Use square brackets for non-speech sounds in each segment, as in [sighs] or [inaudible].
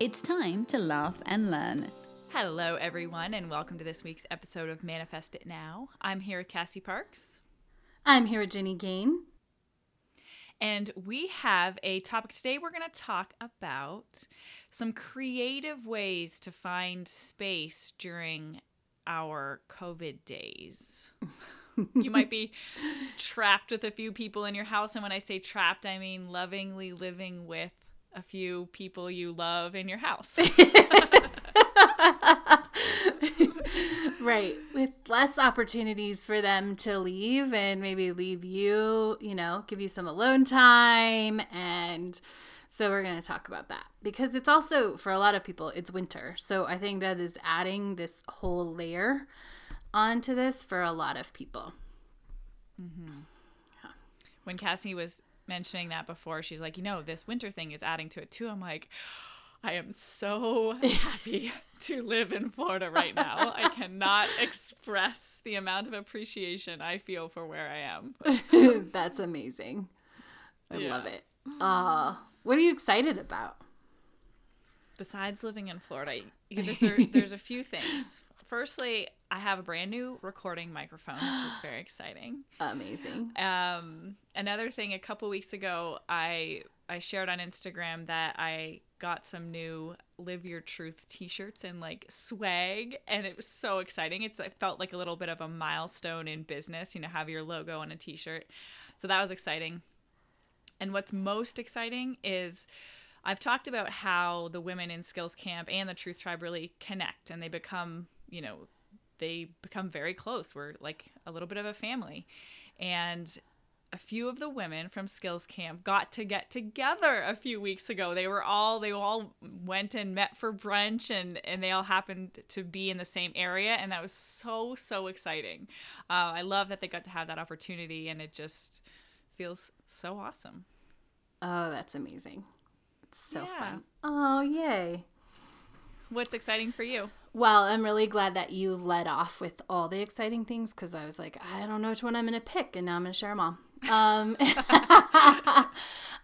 It's time to laugh and learn. Hello, everyone, and welcome to this week's episode of Manifest It Now. I'm here with Cassie Parks. I'm here with Jenny Gain. And we have a topic today. We're going to talk about some creative ways to find space during our COVID days. [laughs] you might be trapped with a few people in your house. And when I say trapped, I mean lovingly living with a few people you love in your house. [laughs] right. With less opportunities for them to leave and maybe leave you, you know, give you some alone time. And so we're going to talk about that because it's also, for a lot of people, it's winter. So I think that is adding this whole layer onto this for a lot of people. Mm-hmm. When Cassie was mentioning that before. She's like, you know, this winter thing is adding to it too. I'm like, I am so [laughs] happy to live in Florida right now. I cannot [laughs] express the amount of appreciation I feel for where I am. [laughs] That's amazing. I yeah. love it. Uh, what are you excited about? Besides living in Florida, there's, there, there's a few things. Firstly, I have a brand new recording microphone, which is very [gasps] exciting. Amazing. Um, another thing, a couple weeks ago, I I shared on Instagram that I got some new "Live Your Truth" T-shirts and like swag, and it was so exciting. It's it felt like a little bit of a milestone in business, you know, have your logo on a T-shirt. So that was exciting. And what's most exciting is. I've talked about how the women in Skills Camp and the Truth Tribe really connect and they become you know, they become very close. We're like a little bit of a family. And a few of the women from skills camp got to get together a few weeks ago. They were all they all went and met for brunch and and they all happened to be in the same area and that was so so exciting. Uh, i love that they got to have that opportunity and it just feels so awesome. Oh that's amazing. It's so yeah. fun. Oh yay. What's exciting for you well, I'm really glad that you led off with all the exciting things because I was like, I don't know which one I'm going to pick, and now I'm going to share them all. Um, [laughs]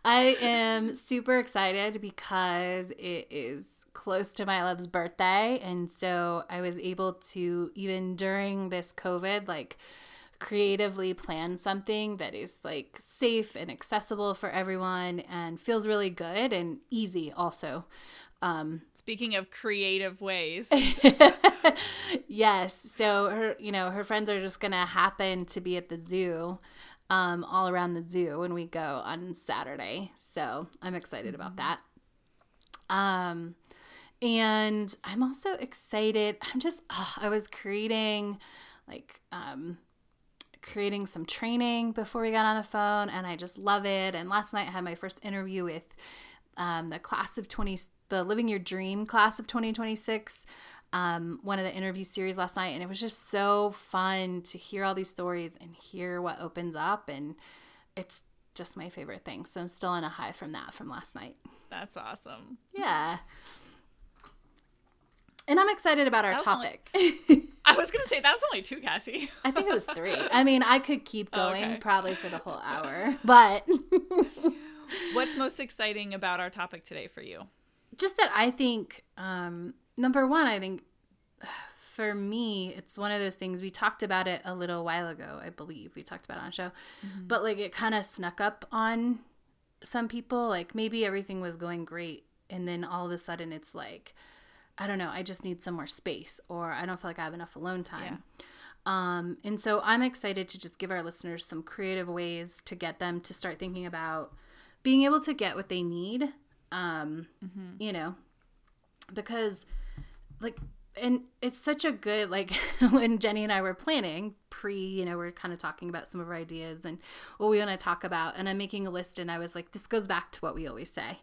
I am super excited because it is close to my love's birthday, and so I was able to even during this COVID, like creatively plan something that is like safe and accessible for everyone and feels really good and easy also. Um, Speaking of creative ways. [laughs] yes. So her, you know, her friends are just gonna happen to be at the zoo, um, all around the zoo when we go on Saturday. So I'm excited mm-hmm. about that. Um, and I'm also excited. I'm just, oh, I was creating like, um, creating some training before we got on the phone and I just love it. And last night I had my first interview with um, the class of 20 the Living Your Dream class of 2026, um, one of the interview series last night, and it was just so fun to hear all these stories and hear what opens up, and it's just my favorite thing. So I'm still on a high from that from last night. That's awesome. Yeah. And I'm excited about our topic. Only, [laughs] I was gonna say that's only two, Cassie. I think it was three. I mean, I could keep going okay. probably for the whole hour, [laughs] but [laughs] What's most exciting about our topic today for you? Just that I think um, number one, I think [sighs] for me, it's one of those things we talked about it a little while ago. I believe we talked about it on a show, mm-hmm. but like it kind of snuck up on some people. Like maybe everything was going great, and then all of a sudden it's like, I don't know, I just need some more space, or I don't feel like I have enough alone time. Yeah. Um, and so I'm excited to just give our listeners some creative ways to get them to start thinking about being able to get what they need um, mm-hmm. you know, because like and it's such a good like [laughs] when Jenny and I were planning pre, you know, we're kind of talking about some of our ideas and what we want to talk about, and I'm making a list, and I was like, this goes back to what we always say,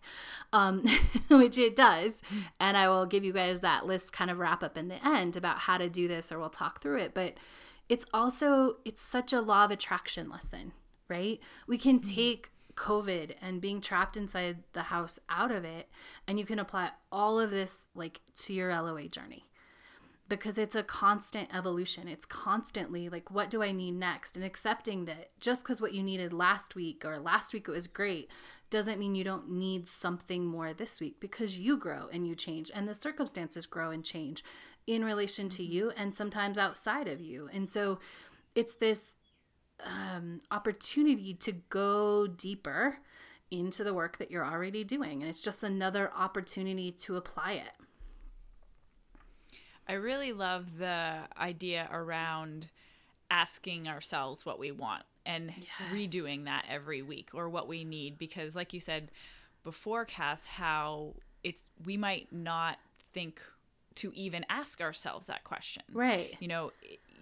um, [laughs] which it does, and I will give you guys that list kind of wrap up in the end about how to do this, or we'll talk through it, but it's also it's such a law of attraction lesson, right? We can mm-hmm. take COVID and being trapped inside the house out of it, and you can apply all of this like to your LOA journey because it's a constant evolution. It's constantly like, what do I need next? And accepting that just because what you needed last week or last week it was great doesn't mean you don't need something more this week because you grow and you change and the circumstances grow and change in relation to mm-hmm. you and sometimes outside of you. And so it's this um, opportunity to go deeper into the work that you're already doing. And it's just another opportunity to apply it. I really love the idea around asking ourselves what we want and yes. redoing that every week or what we need because like you said before Cass how it's we might not think to even ask ourselves that question. Right. You know,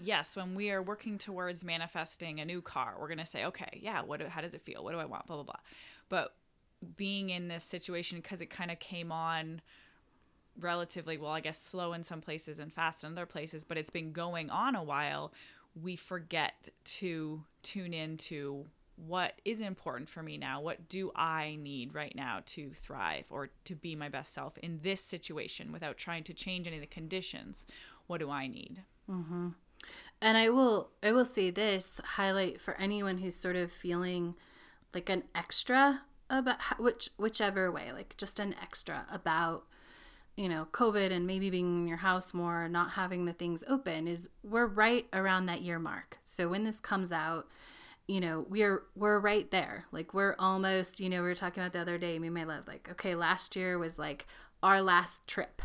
yes, when we are working towards manifesting a new car, we're going to say, "Okay, yeah, what how does it feel? What do I want?" blah blah blah. But being in this situation cuz it kind of came on relatively well, I guess slow in some places and fast in other places, but it's been going on a while, we forget to tune into what is important for me now? What do I need right now to thrive or to be my best self in this situation without trying to change any of the conditions? What do I need? Mm-hmm. And I will, I will say this highlight for anyone who's sort of feeling like an extra about which whichever way, like just an extra about you know, COVID and maybe being in your house more, not having the things open is we're right around that year mark. So when this comes out, you know, we're we're right there. Like we're almost, you know, we were talking about the other day, me and my love, like, okay, last year was like our last trip,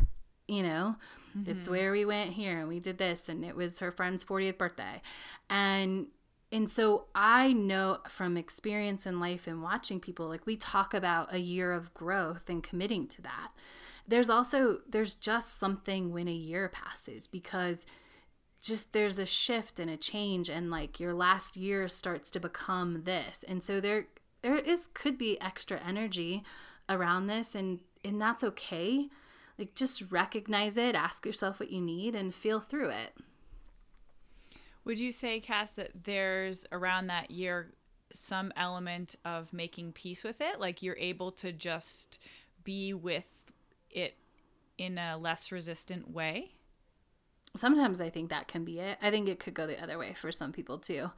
you know. Mm-hmm. It's where we went here and we did this and it was her friend's 40th birthday. And and so I know from experience in life and watching people, like we talk about a year of growth and committing to that there's also there's just something when a year passes because just there's a shift and a change and like your last year starts to become this and so there there is could be extra energy around this and and that's okay like just recognize it ask yourself what you need and feel through it would you say cass that there's around that year some element of making peace with it like you're able to just be with it in a less resistant way? Sometimes I think that can be it. I think it could go the other way for some people too.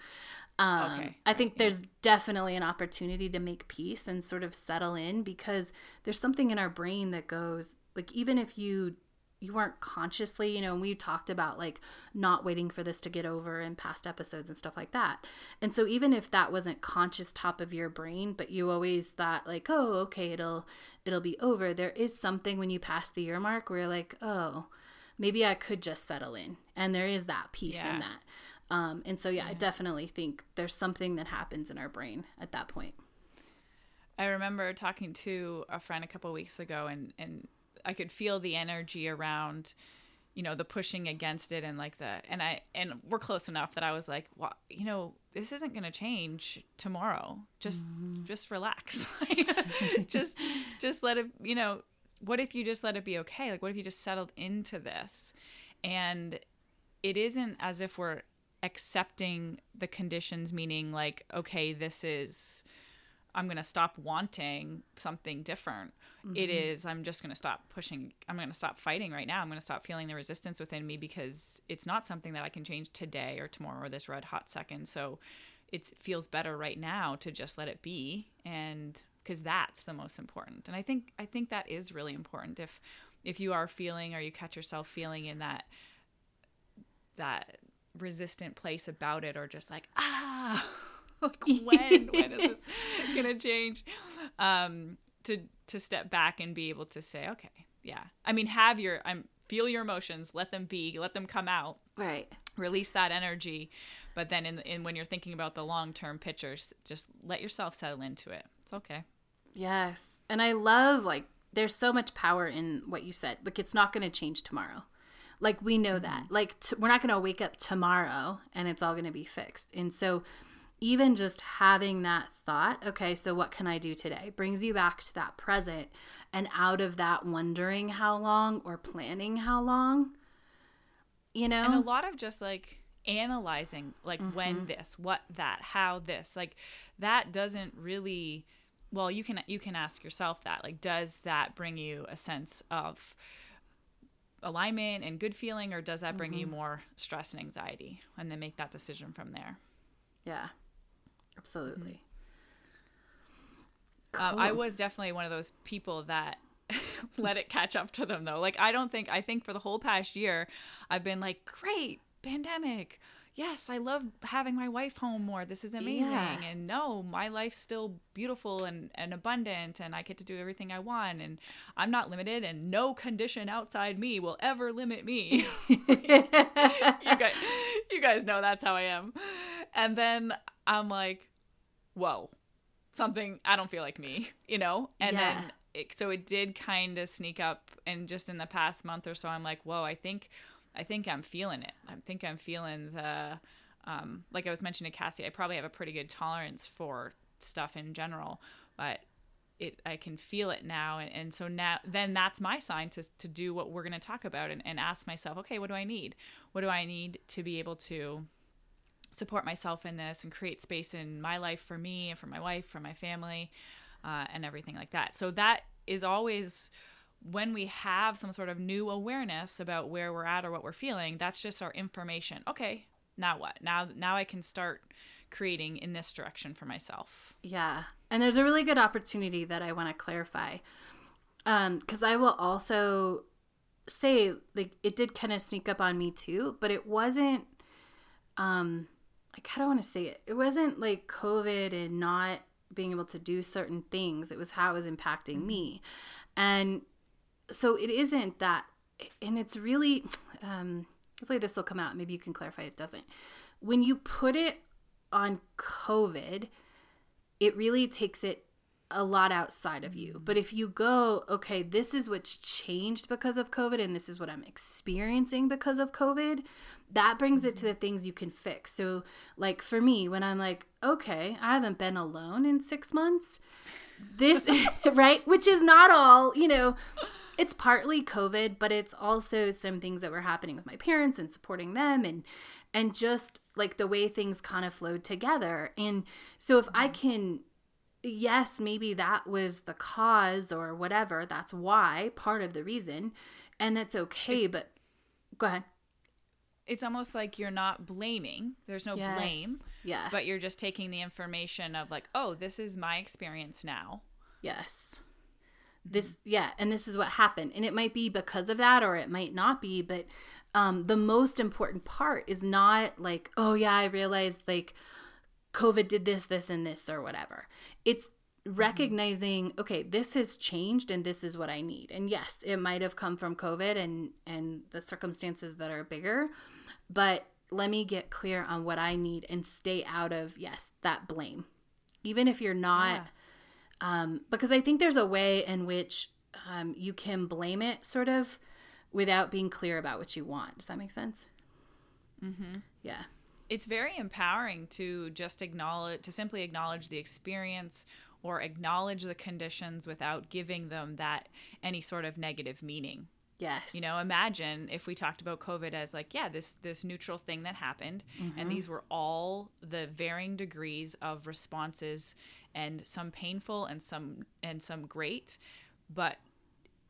Um, okay. I think yeah. there's definitely an opportunity to make peace and sort of settle in because there's something in our brain that goes like even if you you weren't consciously, you know, and we talked about like not waiting for this to get over in past episodes and stuff like that. And so even if that wasn't conscious top of your brain, but you always thought like, oh, okay, it'll it'll be over, there is something when you pass the year mark where you're like, oh, maybe I could just settle in. And there is that piece yeah. in that. Um, and so yeah, yeah, I definitely think there's something that happens in our brain at that point. I remember talking to a friend a couple weeks ago and and I could feel the energy around you know the pushing against it and like the and I and we're close enough that I was like well you know this isn't going to change tomorrow just mm-hmm. just relax [laughs] just just let it you know what if you just let it be okay like what if you just settled into this and it isn't as if we're accepting the conditions meaning like okay this is I'm going to stop wanting something different. Mm-hmm. It is, I'm just going to stop pushing. I'm going to stop fighting right now. I'm going to stop feeling the resistance within me because it's not something that I can change today or tomorrow or this red hot second. So it feels better right now to just let it be. And because that's the most important. And I think, I think that is really important. If, if you are feeling or you catch yourself feeling in that, that resistant place about it or just like, ah, [laughs] like [laughs] when when is this gonna change um to to step back and be able to say okay yeah. I mean have your i'm feel your emotions let them be let them come out. Right. Release that energy. But then in, in when you're thinking about the long term pictures just let yourself settle into it. It's okay. Yes. And i love like there's so much power in what you said. Like it's not going to change tomorrow. Like we know that. Mm-hmm. Like t- we're not going to wake up tomorrow and it's all going to be fixed. And so even just having that thought, okay, so what can I do today? brings you back to that present and out of that wondering how long or planning how long. You know? and a lot of just like analyzing like when mm-hmm. this what that how this like that doesn't really well you can you can ask yourself that like does that bring you a sense of alignment and good feeling or does that bring you mm-hmm. more stress and anxiety and then make that decision from there yeah. Absolutely. Um, I Cool. was definitely one of those people that [laughs] let it catch up to them though. Like I don't think I think for the whole past year I've been like, great, pandemic. Yes, I love having my wife home more. This is amazing. Yeah. And no, my life's still beautiful and, and abundant and I get to do everything I want and I'm not limited and no condition outside me will ever limit me. [laughs] you guys [laughs] you guys know that's how I am. And then I'm like, whoa, something I don't feel like me, you know? And Yeah. then it, so it did kind of sneak up and just in the past month or so I'm like, whoa, I think I think I'm feeling it. I think I'm feeling the um like I was mentioning to Cassie, I probably have a pretty good tolerance for stuff in general, but it I can feel it now and, and so now then that's my sign to to do what we're gonna talk about and, and ask myself, okay, what do I need? What do I need to be able to support myself in this and create space in my life for me and for my wife, for my family, uh, and everything like that. So that is always when we have some sort of new awareness about where we're at or what we're feeling. That's just our information. Okay, now what? Now now I can start creating in this direction for myself. Yeah. And there's a really good opportunity that I want to clarify. Um, because I will also say like it did kind of sneak up on me too, but it wasn't um like how do I want to say it? It wasn't like COVID and not being able to do certain things. It was how it was impacting me. And so it isn't that and it's really um hopefully this will come out. Maybe you can clarify it doesn't. When you put it on COVID, it really takes it a lot outside of you. But if you go, okay, this is what's changed because of COVID and this is what I'm experiencing because of COVID, that brings it to the things you can fix. So, like for me, when I'm like, okay, I haven't been alone in six months, this, [laughs] right? Which is not all, you know, it's partly COVID, but it's also some things that were happening with my parents and supporting them and and just like the way things kind of flowed together. And so if I mm-hmm. can yes, maybe that was the cause or whatever, that's why, part of the reason, and that's okay, but go ahead. It's almost like you're not blaming. There's no Yes. blame, Yeah. but you're just taking the information of like, oh, this is my experience now. Yes. This yeah, and this is what happened. And it might be because of that or it might not be, but um the most important part is not like, oh yeah, I realized like COVID did this, this and this or whatever. It's recognizing, okay, this has changed and this is what I need. And yes, it might have come from COVID and and the circumstances that are bigger, but let me get clear on what I need and stay out of yes, that blame. Even if you're not Yeah. um, because I think there's a way in which um, you can blame it sort of without being clear about what you want. Does that make sense? Mm-hmm. Yeah. It's very empowering to just acknowledge to simply acknowledge the experience or acknowledge the conditions without giving them that any sort of negative meaning Yes. you know imagine if we talked about covid as like yeah this this neutral thing that happened and these were all the varying degrees of responses and some painful and some and some great but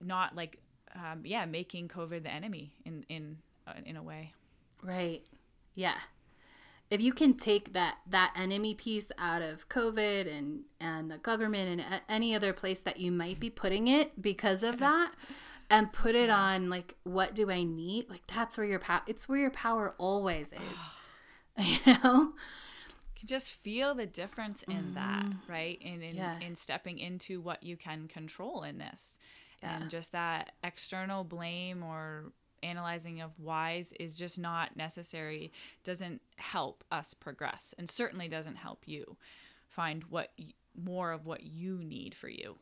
not like um, yeah making covid the enemy in in uh, in a way Right. Yeah. If you can take that that enemy piece out of COVID and and the government and a- any other place that you might be putting it because of that and put it on like what do I need? Like that's where your power it's where your power always is. [sighs] [laughs] you know? can just feel the difference in that mm-hmm. right in in, Yeah. in stepping into what you can control in this Yeah. and just that external blame or analyzing of whys is just not necessary doesn't help us progress and certainly doesn't help you find what more of what you need for you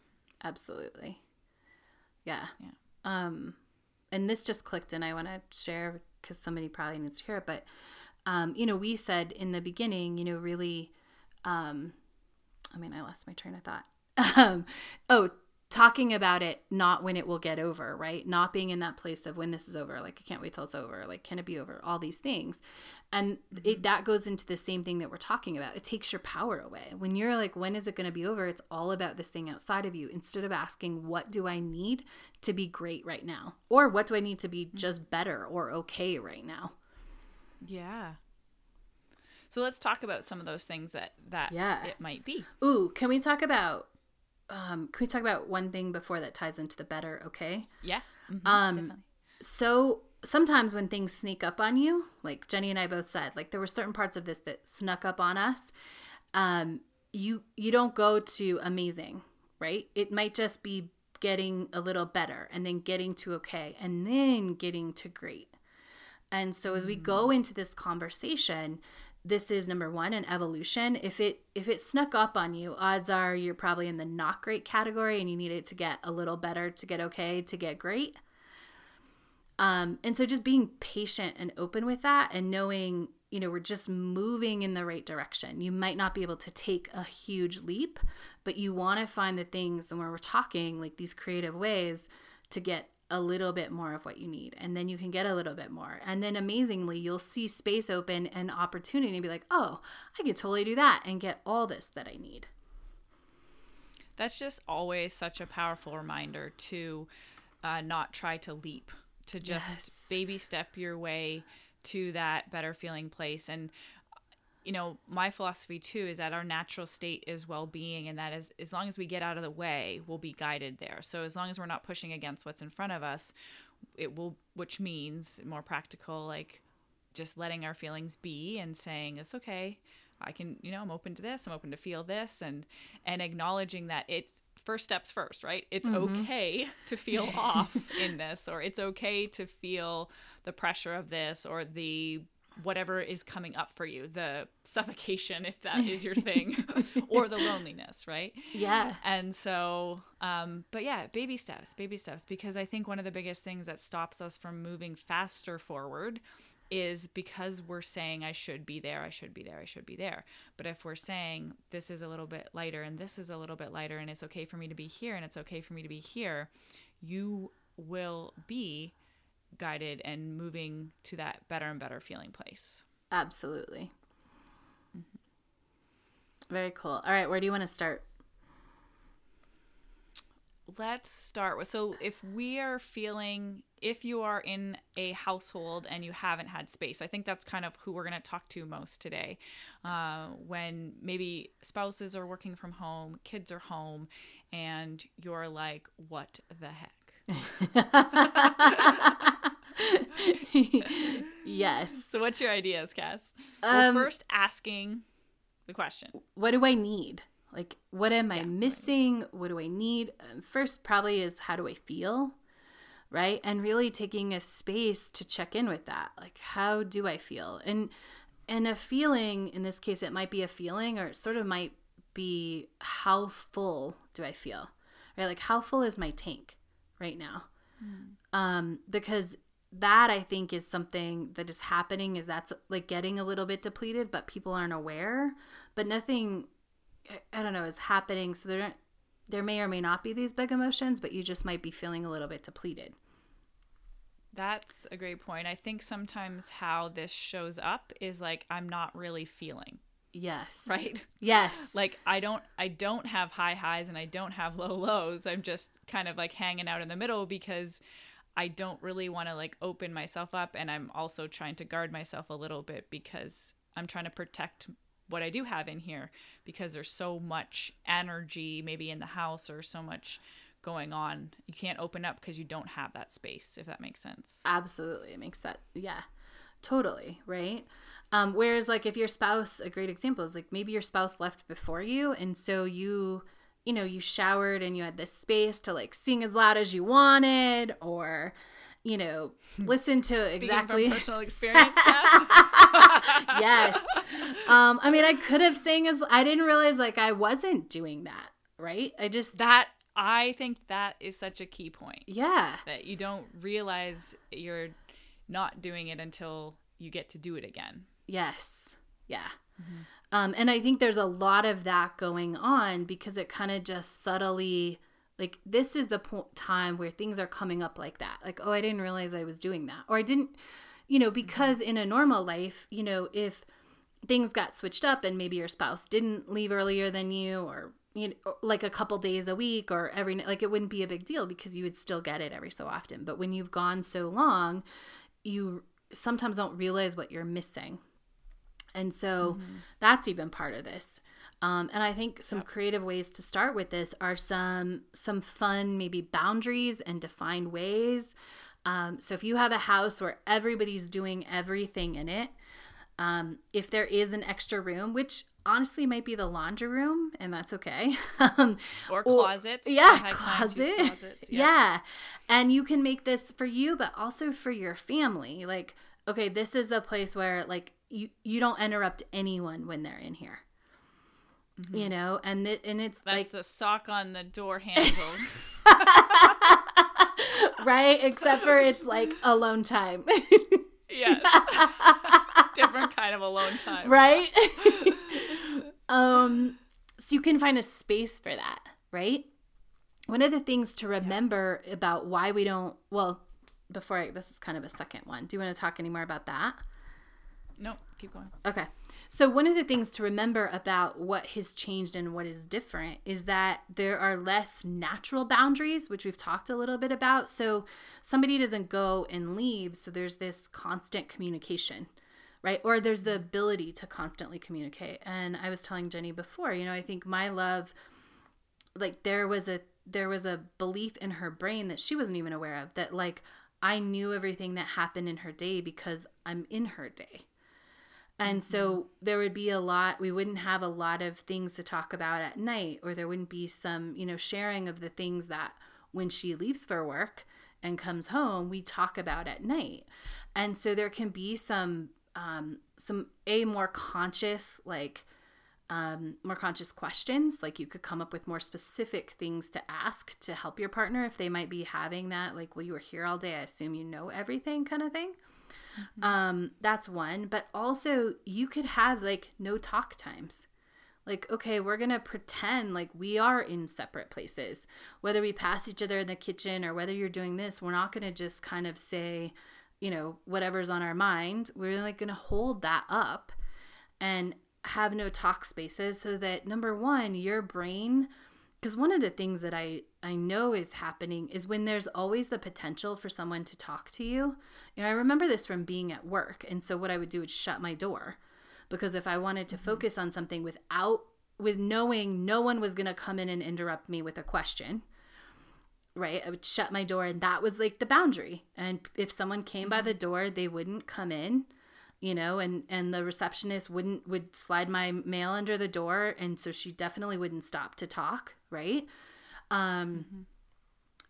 Absolutely. Yeah. Yeah. Um and this just clicked and I want to share because somebody probably needs to hear it. But, um, you know, we said in the beginning, you know, really, um, I mean, I lost my train of thought. [laughs] Um, oh, talking about it not when it will get over right? Not being in that place of when this is over like i can't wait till it's over like can it be over? All these things. And it mm-hmm. that goes into the same thing that we're talking about. It takes your power away. When you're like when is it going to be over? It's all about this thing outside of you. Instead of asking what do i need to be great right now? Or what do i need to be mm-hmm. just better or okay right now? Yeah. So let's talk about some of those things that that Yeah. it might be. ooh can we talk about um can we talk about one thing before that ties into the better okay Yeah. Mhm, Um, definitely. so sometimes when things sneak up on you like jenny and i both said like there were certain parts of this that snuck up on us um you you don't go to amazing right it might just be getting a little better and then getting to okay and then getting to great and so as we go into this conversation this is number one an evolution if it if it snuck up on you odds are you're probably in the not great category and you need it to get a little better to get okay to get great um, and so just being patient and open with that and knowing, you know, we're just moving in the right direction. You might not be able to take a huge leap, but you want to find the things and where we're talking like these creative ways to get a little bit more of what you need. And then you can get a little bit more. And then amazingly, you'll see space open and opportunity and be like, oh, I could totally do that and get all this that I need. That's just always such a powerful reminder to uh, not try to leap, to just Yes. baby step your way to that better feeling place. And, you know, my philosophy too is that our natural state is well being, and that is as long as we get out of the way, we'll be guided there. So as long as we're not pushing against what's in front of us, it will, which means more practical, like just letting our feelings be and saying it's okay. I can you know i'm open to this i'm open to feel this and and acknowledging that it's first steps first right? It's mm-hmm. okay to feel [laughs] off in this or it's okay to feel the pressure of this or the whatever is coming up for you the suffocation if that is your thing [laughs] or the loneliness right Yeah. and so, um, but yeah, baby steps, baby steps, because I think one of the biggest things that stops us from moving faster forward is because we're saying, I should be there, I should be there, I should be there. But if we're saying, this is a little bit lighter and this is a little bit lighter, and it's okay for me to be here and it's okay for me to be here, you will be guided and moving to that better and better feeling place. Absolutely. Very cool. All right, where do you want to start? let's start with so if we are feeling if you are in a household and you haven't had space i think that's kind of who we're going to talk to most today uh, when maybe spouses are working from home kids are home and you're like what the heck yes. [laughs] so what's your ideas cass Um, well first asking the question What do I need? Like, what am I missing? What do I need? Um, First, probably is how do I feel? Right. And really taking a space to check in with that. Like, how do I feel? And, and a feeling, in this case, it might be a feeling or it sort of might be how full do I feel? Right. Like, how full is my tank right now? um, because that I think is something that is happening is that's like getting a little bit depleted, but people aren't aware. But nothing, I- I don't know, is happening. So there, there may or may not be these big emotions, but you just might be feeling a little bit depleted. that's a great point i think sometimes how this shows up is like i'm not really feeling Yes. right Yes. [laughs] like i don't i don't have high highs and i don't have low lows i'm just kind of like hanging out in the middle because i don't really want to like open myself up and i'm also trying to guard myself a little bit because i'm trying to protect what i do have in here because there's so much energy maybe in the house or so much going on you can't open up because you don't have that space if that makes sense Absolutely. It makes that, yeah, totally. Right. Um, whereas, like, if your spouse, a great example is like maybe your spouse left before you, and so you, you know, you showered and you had this space to like sing as loud as you wanted, or, you know, listen to Speaking exactly. [laughs] personal experience yes. Um, I mean, I could have sang as I didn't realize like I wasn't doing that. Right. I just that I think that is such a key point Yeah. that you don't realize you're not doing it until you get to do it again. Yes. Yeah. Um, and I think there's a lot of that going on because it kind of just subtly, like, this is the po- time where things are coming up like that. Like, oh, I didn't realize I was doing that. Or I didn't, you know, because in a normal life, you know, if things got switched up and maybe your spouse didn't leave earlier than you or, you know, like a couple days a week or every, like, it wouldn't be a big deal because you would still get it every so often. But when you've gone so long, you sometimes don't realize what you're missing. And so that's even part of this. Um, and I think some creative ways to start with this are some some fun maybe boundaries and defined ways. Um, so if you have a house where everybody's doing everything in it, um, if there is an extra room, which honestly might be the laundry room, and that's okay. [laughs] um, Or closets. Yeah, had clients use closet. closets, Yeah. And you can make this for you, but also for your family. Like, okay, this is the place where like you you don't interrupt anyone when they're in here. You know, and th- and it's Mm-hmm. That's like the sock on the door handle. [laughs] right, except for it's like alone time, yes. [laughs] Different kind of alone time. right? [laughs] um, so you can find a space for that, right? One of the things to remember about why we don't well, before I, this is kind of a second one. Do you want to talk any more about that? No, keep going. Okay. So, one of the things to remember about what has changed and what is different is that there are less natural boundaries, which we've talked a little bit about. So, somebody doesn't go and leave. So, there's this constant communication, right? Or there's the ability to constantly communicate. And I was telling Jenny before, you know, I think my love, like, there was a, there was a belief in her brain that she wasn't even aware of that, like, I knew everything that happened in her day because I'm in her day. And so there would be a lot, we wouldn't have a lot of things to talk about at night, or there wouldn't be some, you know, sharing of the things that when she leaves for work and comes home, we talk about at night. And so there can be some, um, some, a more conscious, like, um, more conscious questions. Like you could come up with more specific things to ask to help your partner if they might be having that, like, well, you were here all day. I assume you know everything kind of thing. Um, that's one. But also, you could have like no talk times. Like, okay, we're going to pretend like we are in separate places. Whether we pass each other in the kitchen or whether you're doing this, we're not going to just kind of say, you know, whatever's on our mind. We're like going to hold that up and have no talk spaces so that number one, your brain because one of the things that I I know is happening is when there's always the potential for someone to talk to you. You know, I remember this from being at work, and so what I would do is shut my door because if I wanted to mm-hmm. focus on something without with knowing no one was going to come in and interrupt me with a question, right? I would shut my door and that was like the boundary. And if someone came by mm-hmm. the door, they wouldn't come in you know and and the receptionist wouldn't would slide my mail under the door and so she definitely wouldn't stop to talk right? Um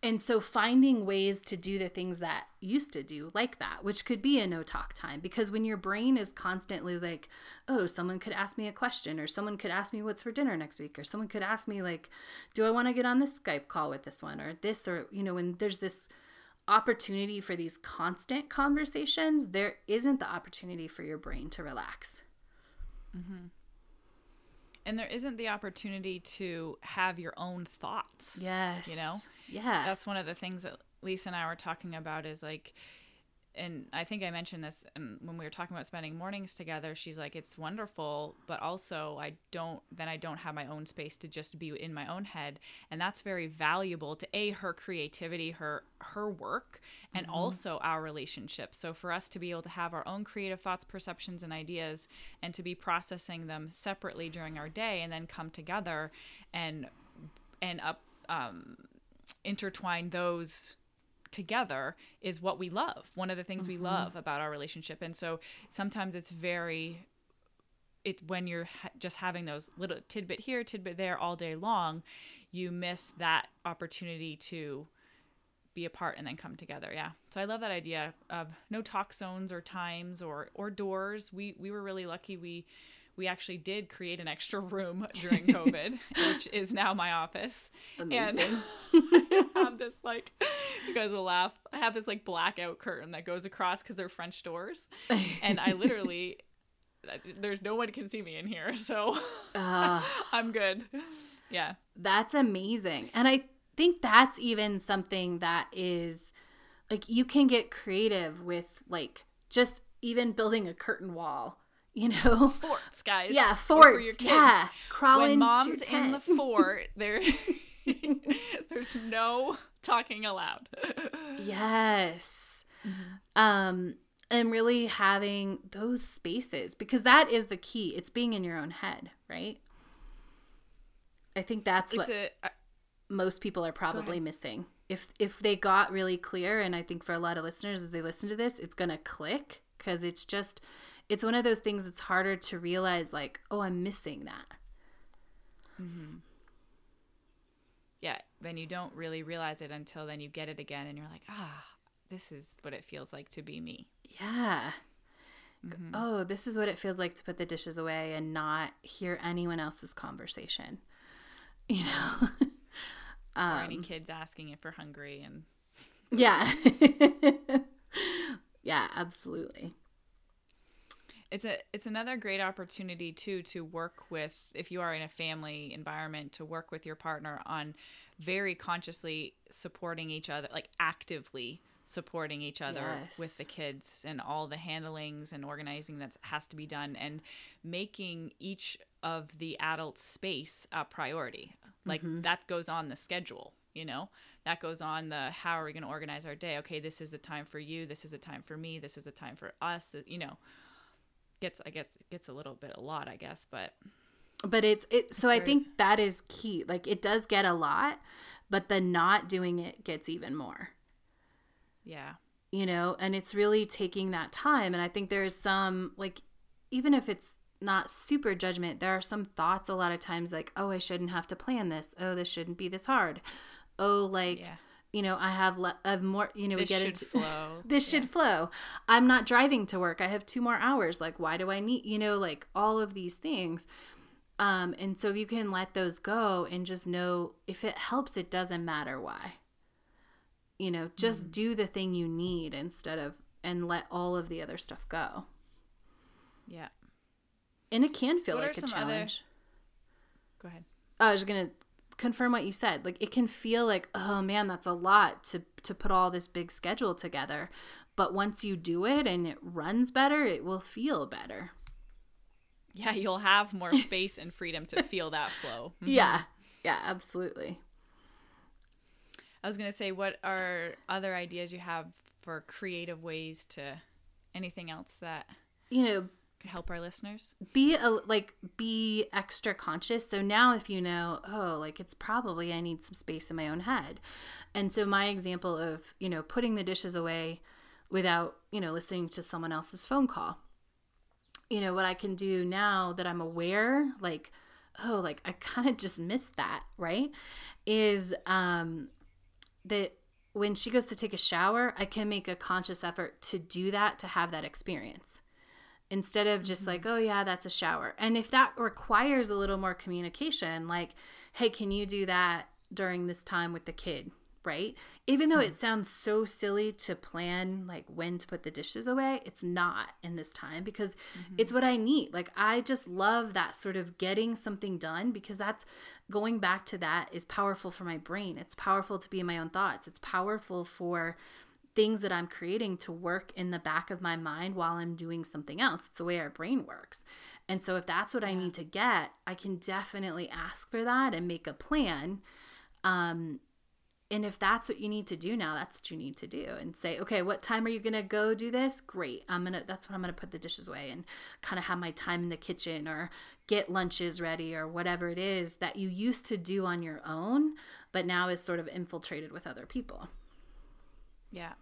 and so finding ways to do the things that used to do like that which could be a no talk time because when your brain is constantly like oh someone could ask me a question or someone could ask me what's for dinner next week or someone could ask me like do i want to get on this skype call with this one or this or you know when there's this opportunity for these constant conversations, there isn't the opportunity for your brain to relax. Mm-hmm. And there isn't the opportunity to have your own thoughts. Yes. You know? Yeah. That's one of the things that Lisa and I were talking about is like and I think I mentioned this and when we were talking about spending mornings together, she's like, It's wonderful, but also I don't then I don't have my own space to just be in my own head. And that's very valuable to A, her creativity, her her work, and also our relationship. So for us to be able to have our own creative thoughts, perceptions, and ideas and to be processing them separately during our day and then come together and and up um intertwine those together is what we love. One of the things we love about our relationship. And so sometimes it's very it when you're ha- just having those little tidbit here, tidbit there all day long, you miss that opportunity to be apart and then come together. Yeah. So I love that idea of no talk zones or times or or doors. We we were really lucky we we actually did create an extra room [laughs] during [laughs] COVID, which is now my office. Amazing. And [laughs] I have this like, you guys will laugh. I have this like blackout curtain that goes across because they're French doors, and I literally, there's no one can see me in here, so Uh, I'm good. Yeah. That's amazing. And I think that's even something that is like you can get creative with like just even building a curtain wall, [laughs] you know? Forts, guys. Yeah, Or for forts. your kids. Yeah, crawl when mom's in the [laughs] fort, there, [laughs] there's no talking allowed. Yes. Mm-hmm. Um, and really having those spaces because that is the key. It's being in your own head, right? I think that's what It's a, most people are probably missing. If if they got really clear, and I think for a lot of listeners as they listen to this, it's gonna click because it's just it's one of those things that's harder to realize. Like, oh, I'm missing that. Mhm. yeah, then you don't really realize it until then you get it again and you're like, ah, this is what it feels like to be me. Yeah. Mm-hmm. Oh, this is what it feels like to put the dishes away and not hear anyone else's conversation. [laughs] You know? Or Um, any kids asking if we're hungry and yeah. [laughs] yeah, absolutely. it's a it's another great opportunity too to work with if you are in a family environment to work with your partner on very consciously supporting each other like actively supporting each other with the kids and all the handlings and organizing that has to be done and making each of the adult space a priority like mm-hmm. that goes on the schedule you know? That goes on the how are we going to organize our day? Okay this is a time for you this is a time for me this is a time for us uh, you know? Gets i guess gets a little bit a lot i guess but But it's it so I think that is key. Like it does get a lot, but the not doing it gets even more. yeah. You know and it's really taking that time and i think there's some like even if it's not super judgment. There are some thoughts a lot of times like oh i shouldn't have to plan this. Oh this shouldn't be this hard. Oh like Yeah. you know i have le- of more you know this we get should into flow. [laughs] this Yeah. should flow. I'm not driving to work. I have two more hours. Like why do i need you know like all of these things? Um and so if you can let those go and just know if it helps it doesn't matter why. You know just do the thing you need instead of and let all of the other stuff go. Yeah and it can feel are like a some other- challenge. Go ahead. I was gonna confirm what you said. Like it can feel like oh man that's a lot to to put all this big schedule together. But once you do it and it runs better it will feel better. Yeah you'll have more [laughs] space and freedom to feel that flow. Mm-hmm. Yeah. Yeah absolutely. I was going to say what are other ideas you have for creative ways to anything else that you know could help our listeners? Be a like be extra conscious. So now if you know oh like it's probably i need some space in my own head. And so my example of you know putting the dishes away without you know listening to someone else's phone call. You know what i can do now that i'm aware like oh like i kind of just missed that right? Is um that when she goes to take a shower i can make a conscious effort to do that to have that experience instead of just mm-hmm. like oh yeah that's a shower. And if that requires a little more communication like hey can you do that during this time with the kid? Right? Even though it mm-hmm. sounds so silly to plan like when to put the dishes away it's not in this time because mm-hmm. it's what i need. Like i just love that sort of getting something done because that's going back to that is powerful for my brain. It's powerful to be in my own thoughts. It's powerful for things that I'm creating to work in the back of my mind while I'm doing something else. It's the way our brain works. And so if that's what I need to get, I can definitely ask for that and make a plan. Um and if that's what you need to do now, that's what you need to do and say, okay, what time are you going to go do this? Great. I'm going to that's when I'm going to put the dishes away and kind of have my time in the kitchen or get lunches ready or whatever it is that you used to do on your own, but now is sort of infiltrated with other people. Yeah.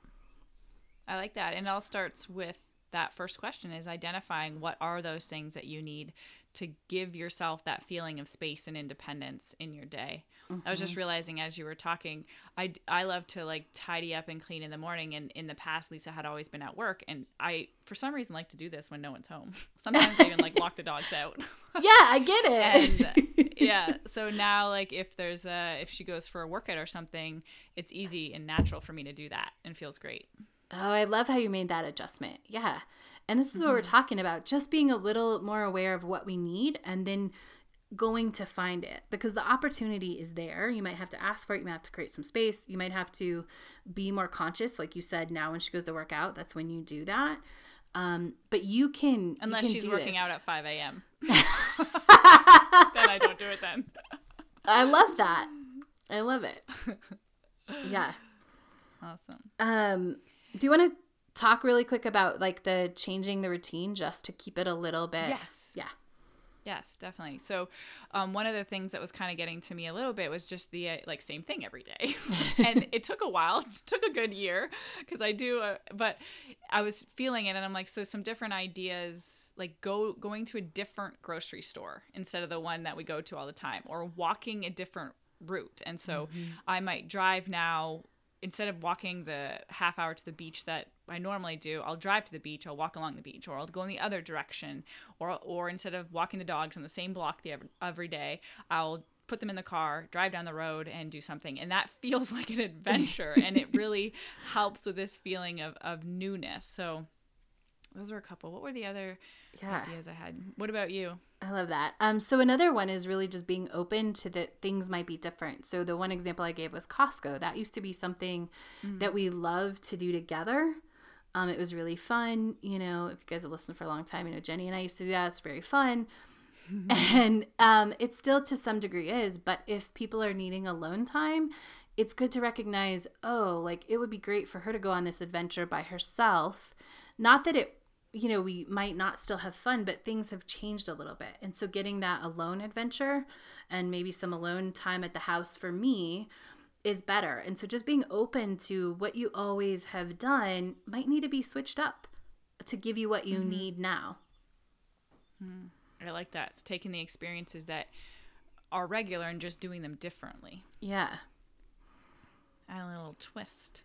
I like that. And it all starts with that first question is identifying what are those things that you need to give yourself that feeling of space and independence in your day. I was just mm-hmm. realizing as you were talking, I, I love to like tidy up and clean in the morning. And in the past, Lisa had always been at work. And I, for some reason, like to do this when no one's home. [laughs] Sometimes I even like lock the dogs out. [laughs] Yeah, I get it. and uh, [laughs] yeah, so now like if there's a, if she goes for a workout or something, it's easy and natural for me to do that and feels great. Oh, I love how you made that adjustment. Yeah. And this is what we're talking about just being a little more aware of what we need and then going to find it because the opportunity is there. You might have to ask for it. You might have to create some space. You might have to be more conscious. Like you said, now when she goes to work out, that's when you do that. Um, but you can, Unless you can she's working this. out at 5 a.m. [laughs] then I don't do it then. I love that. I love it. [laughs] Yeah. Awesome. Um, do you want to talk really quick about like the changing the routine just to keep it a little bit? Yes. Yeah. Yes, definitely. So, um, one of the things that was kind of getting to me a little bit was just the uh, like same thing every day, [laughs] and it took a while. It [laughs] took a good year because I do, uh, but I was feeling it, and I'm like, so some different ideas, like go going to a different grocery store instead of the one that we go to all the time, or walking a different route. And so, I might drive now instead of walking the half hour to the beach that I normally do, I'll drive to the beach, I'll walk along the beach, or I'll go in the other direction, or or instead of walking the dogs on the same block the every day, I'll put them in the car, drive down the road, and do something, and that [laughs] feels like an adventure, [laughs] and it really helps with this feeling of of newness. So. Those are a couple. What were the other Yeah. ideas I had? What about you? I love that. Um, so another one is really just being open to that things might be different. So the one example I gave was Costco. That used to be something that we loved to do together. Um, it was really fun. You know, if you guys have listened for a long time, you know Jenny and I used to do that. It's very fun. [laughs] and um, it still to some degree is, but if people are needing alone time, it's good to recognize, oh, like it would be great for her to go on this adventure by herself. Not that it you know, we might not still have fun, but things have changed a little bit. And so getting that alone adventure and maybe some alone time at the house for me is better. And so just being open to what you always have done might need to be switched up to give you what you mm-hmm. need now. Hmm. I like that. It's taking the experiences that are regular and just doing them differently. Yeah. Add a little twist.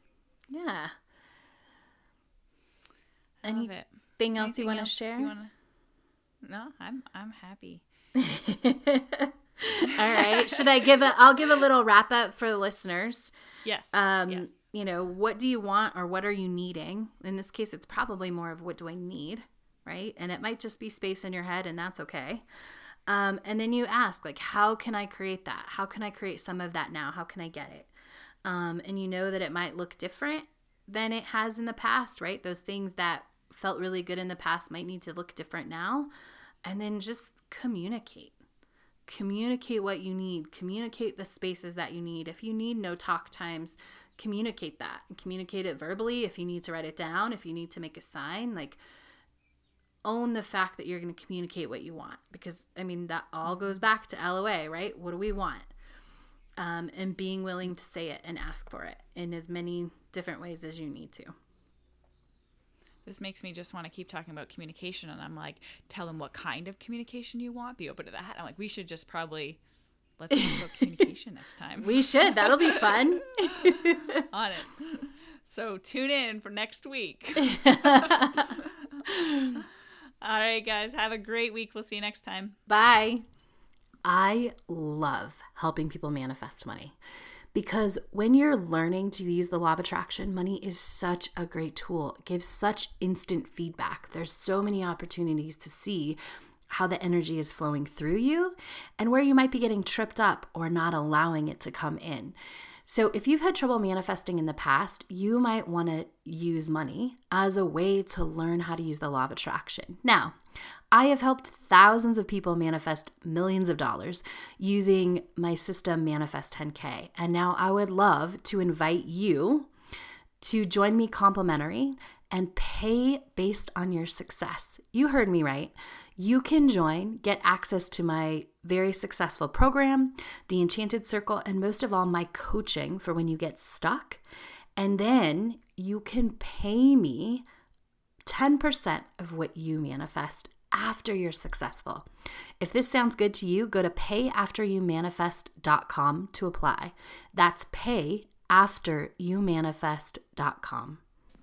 Yeah. I love it. Anything else you want to share? wanna- No, I'm I'm happy. [laughs] All right. Should I give a I'll give a little wrap up for the listeners. Yes. Um, yes. you know, what do you want or what are you needing? In this case, it's probably more of what do I need, right? And it might just be space in your head, and that's okay. Um, and then you ask, like, how can I create that? How can I create some of that now? How can I get it? Um, and you know that it might look different than it has in the past, right? Those things that felt really good in the past might need to look different now. And then just communicate. Communicate what you need. Communicate the spaces that you need. If you need no talk times communicate that. Communicate it verbally if you need to write it down if you need to make a sign like own the fact that you're going to communicate what you want. Because i mean that all goes back to loa right? What do we want? Um, and being willing to say it and ask for it in as many different ways as you need to this makes me just want to keep talking about communication, and I'm like, tell them what kind of communication you want. Be open to that. I'm like, we should just probably let's talk about [laughs] communication next time we should that'll be fun [laughs] on it. So tune in for next week. [laughs] All right, guys, have a great week. We'll see you next time. bye I love helping people manifest money because when you're learning to use the law of attraction, money is such a great tool. It gives such instant feedback. There's so many opportunities to see how the energy is flowing through you and where you might be getting tripped up or not allowing it to come in. So, if you've had trouble manifesting in the past, you might want to use money as a way to learn how to use the law of attraction. Now, I have helped thousands of people manifest millions of dollars using my system Manifest 10K. And now I would love to invite you to join me complimentary and pay based on your success. You heard me right. You can join, get access to my very successful program, the Enchanted Circle, and most of all, my coaching for when you get stuck. And then you can pay me 10% of what you manifest after you're successful. If this sounds good to you, go to payafteryoumanifest.com to apply. That's payafteryoumanifest.com.